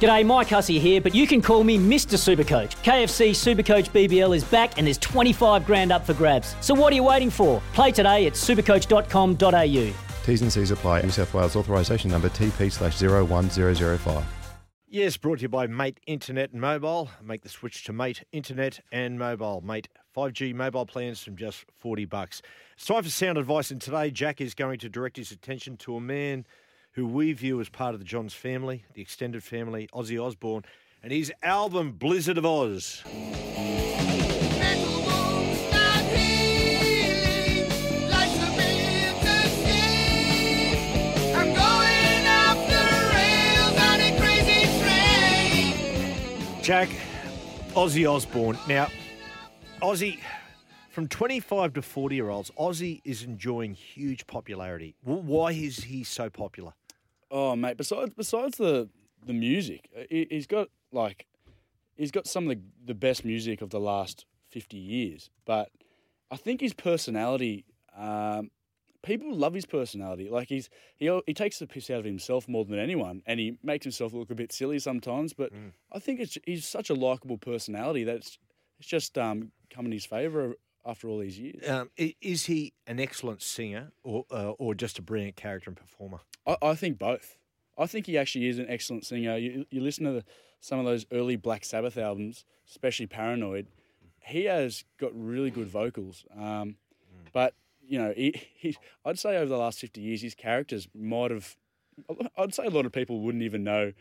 G'day, Mike Hussey here, but you can call me Mr. Supercoach. KFC Supercoach BBL is back and there's 25 grand up for grabs. So what are you waiting for? Play today at supercoach.com.au. T's and C's apply. New South Wales authorisation number TP slash 01005. Yes, brought to you by Mate Internet and Mobile. Make the switch to Mate Internet and Mobile. Mate 5G mobile plans from just 40 bucks. It's time for sound advice, and today Jack is going to direct his attention to a man who we view as part of the Johns family, the extended family, Ozzy Osbourne, and his album Blizzard of Ozz. Jack, Ozzy Osbourne. Now, Ozzy, from 25 to 40 year olds, Ozzy is enjoying huge popularity. Why is he so popular? Oh, mate. Besides, besides the the music, uh, he, he's got like he's got some of the the best music of the last fifty years. But I think his personality, um, people love his personality. Like he's he he takes the piss out of himself more than anyone, and he makes himself look a bit silly sometimes. But I think it's he's such a likable personality that it's it's just um, come in his favour after all these years. Um, is he an excellent singer or, uh, or just a brilliant character and performer? I, I think both. I think he actually is an excellent singer. You, you listen to the, some of those early Black Sabbath albums, especially Paranoid. He has got really good vocals. Um, But you know, he, he, I'd say over the last fifty years, his characters might have. I'd say a lot of people wouldn't even know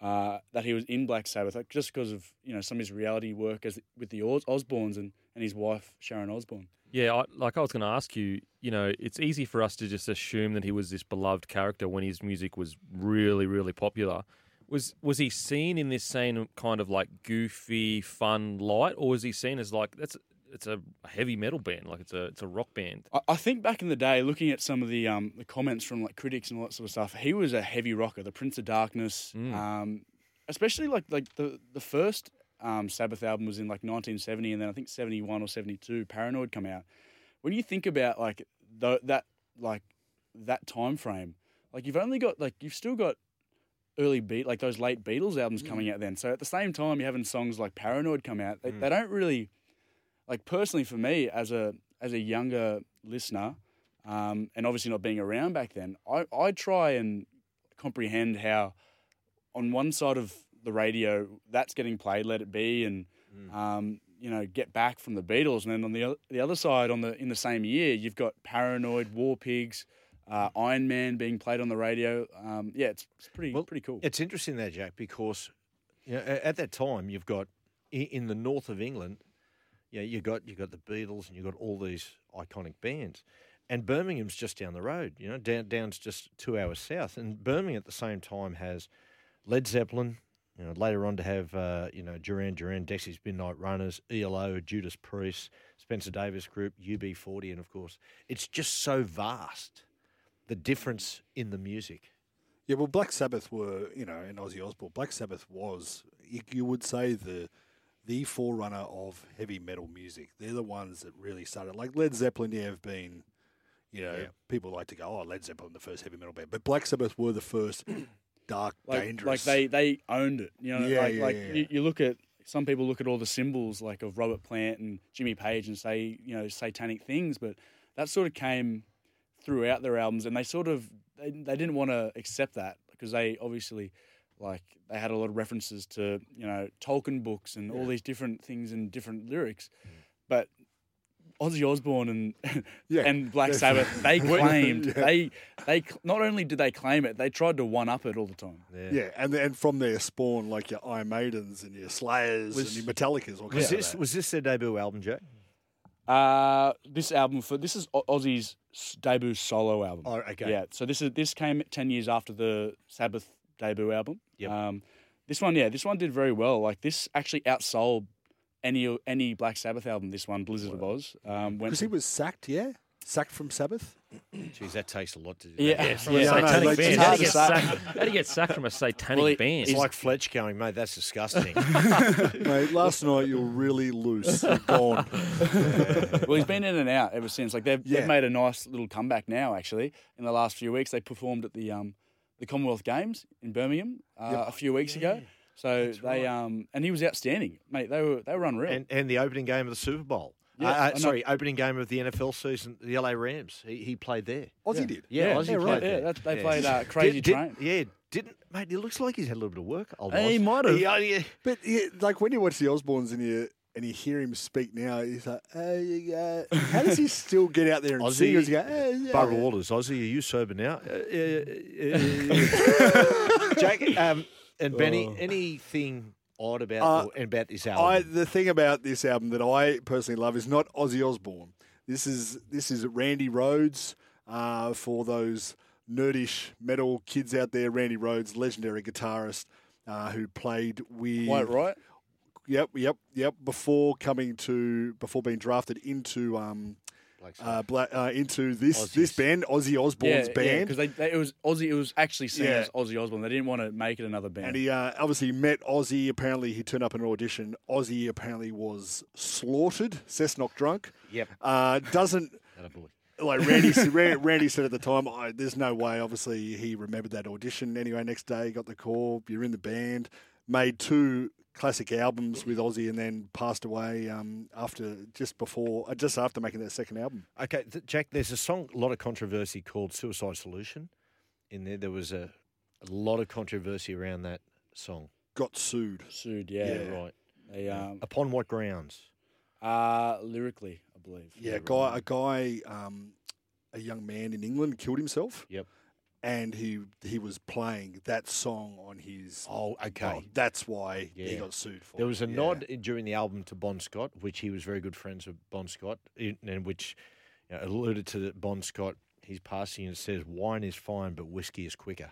uh, that he was in Black Sabbath, like, just because of you know some of his reality work as with the Os- Osbournes and, and his wife Sharon Osbourne. Yeah, I, like I was going to ask you, you know, it's easy for us to just assume that he was this beloved character when his music was really, really popular. Was was he seen in this same kind of like goofy, fun light, or was he seen as like that's it's a heavy metal band, like it's a it's a rock band? I, I think back in the day, looking at some of the um, the comments from like critics and all that sort of stuff, he was a heavy rocker, the Prince of Darkness, um, especially like like the the first um, Sabbath album was in like 1970, and then I think 71 or 72, Paranoid come out. When you think about like tho- that like that time frame, like you've only got like you've still got early beat like those late Beatles albums coming out then. So at the same time, you're having songs like Paranoid come out. They, they don't really like personally for me as a as a younger listener, um, and obviously not being around back then, I, I try and comprehend how on one side of the radio that's getting played, let it be, and um, you know get back from the Beatles, and then on the the other side, on the in the same year, you've got Paranoid, War Pigs, uh, Iron Man being played on the radio. Um, yeah, it's, it's pretty pretty cool. It's interesting there, Jack, because you know, at that time you've got in the north of England, yeah, you got you got the Beatles and you got all these iconic bands, and Birmingham's just down the road. You know, down down's just two hours south, and Birmingham at the same time has Led Zeppelin. You know, later on to have uh, you know Duran Duran, Dexys Midnight Runners, ELO, Judas Priest, Spencer Davis Group, UB40, and of course, it's just so vast. The difference in the music. Yeah, well, Black Sabbath were, you know, and Ozzy Osbourne. Black Sabbath was, you, you would say, the the forerunner of heavy metal music. They're the ones that really started. Like Led Zeppelin, yeah, have been, you know, Yeah. people like to go, oh, Led Zeppelin, the first heavy metal band, but Black Sabbath were the first dark, like, dangerous. like they they owned it. You know, Yeah, like yeah, like yeah. You, you look at some people look at all the symbols like of Robert Plant and Jimmy Page and say you know satanic things, but that sort of came throughout their albums, and they sort of they, they didn't want to accept that because they obviously like they had a lot of references to you know Tolkien books and all these different things and different lyrics, Mm. but. Ozzy Osbourne and Yeah. and Black Sabbath, they claimed Yeah. they they not only did they claim it, they tried to one up it all the time. yeah, and and from there spawn like your Iron Maidens and your Slayers Was- and your Metallicas. All Was this was this their debut album, Jack? Uh, this album for this is Ozzy's debut solo album. Oh, okay. Yeah, so this is this came ten years after the Sabbath debut album. Yep. Um, This one, yeah, this one did very well. Like this actually outsold any any Black Sabbath album. This one, Blizzard of Ozz, um, Because he was sacked, yeah? Sacked from Sabbath? Jeez, that takes a lot to do. Yeah, that. From a Yeah, I satanic like, band. it's How do you to get say. sacked- how do you get sacked from a satanic Well, he- band? It's like Fletch going, mate. That's disgusting. Mate, last night you were really loose. You're gone. well, he's been in and out ever since. Like they've, Yeah. they've made a nice little comeback now. Actually, in the last few weeks, they performed at the um, the Commonwealth Games in Birmingham uh, a few weeks ago. So they um, and he was outstanding, mate. They were they were unreal. and, and the opening game of the Super Bowl. Yeah, Uh, uh, sorry, opening game of the NFL season, the LA Rams. He, he played there. Ozzy did. Yeah, Ozzy yeah, played right. there. Yeah, they Yeah. played uh, Crazy Did- did- Train. Yeah, didn't mate? It looks like he's had a little bit of work. Old He might have. Yeah, yeah. But yeah, like when you watch the Osbournes and you and you hear him speak now, he's like, uh, uh, how does he still get out there and Ozzy, sing? He's go, uh, yeah. Barbara Walters, Ozzy, are you sober now? Uh, uh, uh, Jack um, and Benny, anything odd about Uh, or- about this I, album? the thing about this album that I personally love is not Ozzy Osbourne. This is this is Randy Rhoads uh, for those nerdish metal kids out there. Randy Rhoads, legendary guitarist uh, who played with Quite right. Yep, yep, yep. Before coming to before being drafted into um Black uh, Bla uh into this Ozzy's. this band, Ozzy Osbourne's band. because they, they, it was Ozzy. It was actually seen Yeah. as Ozzy Osbourne. They didn't want to make it another band. And he uh, obviously met Ozzy. Apparently, he turned up in an audition. Ozzy apparently was slaughtered, Cessnock drunk. Yep. Uh, doesn't like Randy. said- Randy said at the time, I, "There's no way." Obviously, he remembered that audition. Anyway, next day, got the call. You're in the band. Made two classic albums with Ozzy, and then passed away um, after just before, uh, just after making that second album. Okay, th- Jack. There's a song, a lot of controversy called "Suicide Solution." In there, there was a, a lot of controversy around that song. Got sued. sued. Yeah, Yeah. Right. They um, Upon what grounds? uh, lyrically, I believe. Yeah, a guy, a guy, um, a young man in England killed himself. Yep. And he he was playing that song on his. Oh, okay. That's why he got sued for. There it. was a Yeah. nod during the album to Bon Scott, which he was very good friends with Bon Scott, in- and which you know, alluded to that Bon Scott. His passing and says, "Wine is fine, but whiskey is quicker."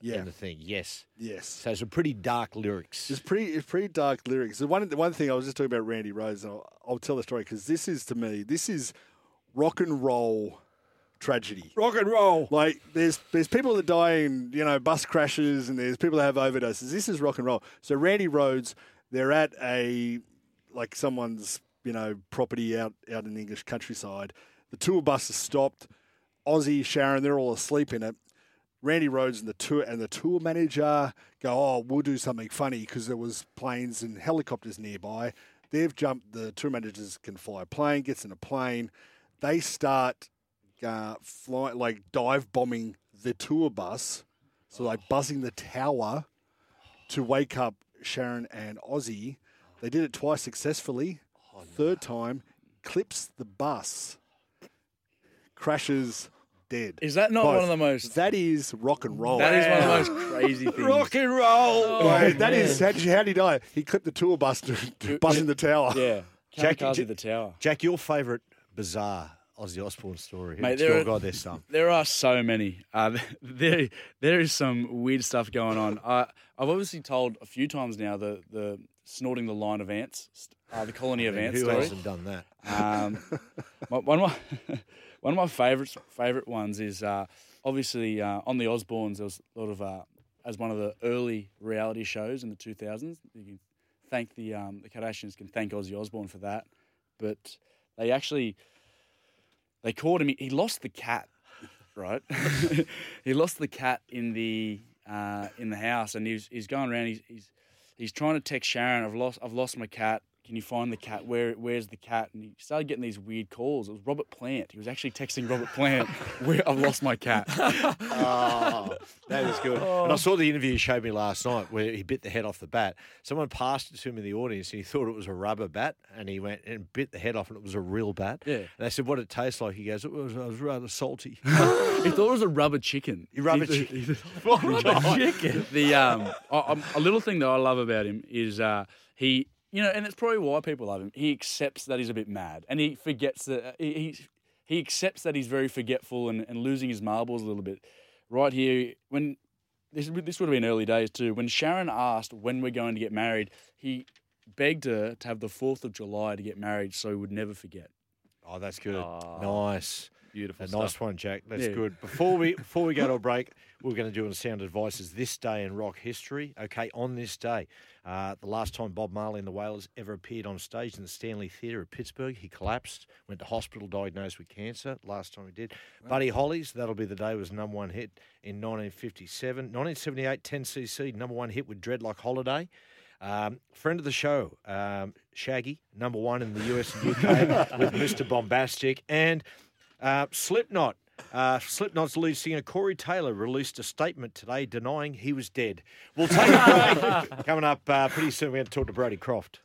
Yeah. In the thing, yes. Yes. So it's a pretty dark lyrics. It's pretty, it's pretty dark lyrics. The one, the one thing I was just talking about Randy Rhoads, and I'll, I'll tell the story because this is to me, this is rock and roll tragedy. rock and roll. Like there's there's people that die in you know bus crashes and there's people that have overdoses. This is rock and roll. So Randy Rhoads, they're at a like someone's you know property out out in the English countryside. The tour bus is stopped. Ozzy, Sharon, they're all asleep in it. Randy Rhoads and the tour and the tour manager go, oh, we'll do something funny because there was planes and helicopters nearby. They've jumped. The tour managers can fly a plane. Gets in a plane. They start uh, fly like dive bombing the tour bus, so like buzzing the tower to wake up Sharon and Ozzy. They did it twice successfully. Third time, clips the bus, crashes dead. Is that not Both. one of the most? That is rock and roll. That is one of the most crazy things. Rock and roll. Like, that is how did, he, how did he die? He clipped the tour bus to, to buzzing the tower. Yeah, Jack- Kamikaze Jack- the tower. Jack, your favourite bizarre Ozzy Osbourne story? Mate, there are- some. There are so many. Uh, there, there is some weird stuff going on. I, I've obviously told a few times now the the snorting the line of ants, uh, the colony of I mean, ants who story. hasn't done that? Um, my, one of my one of my favorites favorite ones is uh, obviously uh, on the Osbournes. There was a lot of uh, as one of the early reality shows in the 2000s. You can thank the um, the Kardashians can thank Ozzy Osbourne for that, but they actually they caught him. He lost the cat, right? he lost the cat in the uh, in the house, and he's he's going around. He's, he's he's trying to text Sharon. I've lost I've lost my cat. Can you find the cat? Where where's the cat? And he started getting these weird calls. It was Robert Plant. He was actually texting Robert Plant, "Where I've lost my cat." Oh, that is good. And I saw the interview you showed me last night where he bit the head off the bat. Someone passed it to him in the audience and he thought it was a rubber bat and he went and bit the head off and it was a real bat. Yeah. And they said, what did it taste like? He goes, it was, it was rather salty. he thought it was a rubber chicken. Rubber He- chicken. Rubber chicken. The um, I- a little thing that I love about him is uh, he, you know, and it's probably why people love him. He accepts that he's a bit mad, and he forgets that he he, he accepts that he's very forgetful and, and losing his marbles a little bit. Right here, when this this would have been early days too. When Sharon asked when we're going to get married, he begged her to have the Fourth of July to get married, so he would never forget. Oh, that's good. Ah, nice. Beautiful A stuff. nice one, Jack. That's Yeah. good. Before we before we go to a break, we're going to do a sound advices this day in rock history. Okay, on this day, uh, the last time Bob Marley and the Wailers ever appeared on stage in the Stanley Theatre at Pittsburgh, he collapsed, went to hospital, diagnosed with cancer. Last time he did, Buddy Holly's "That'll Be the Day" was number one hit in 1957. 1978, 10cc number one hit with Dreadlock Holiday. Um, friend of the show, um, Shaggy, number one in the US and UK with Mr. Boombastic. And uh, Slipknot, uh, Slipknot's lead singer Corey Taylor released a statement today denying he was dead. We'll take a break. Coming up uh, pretty soon, we're going to talk to Brodie Croft.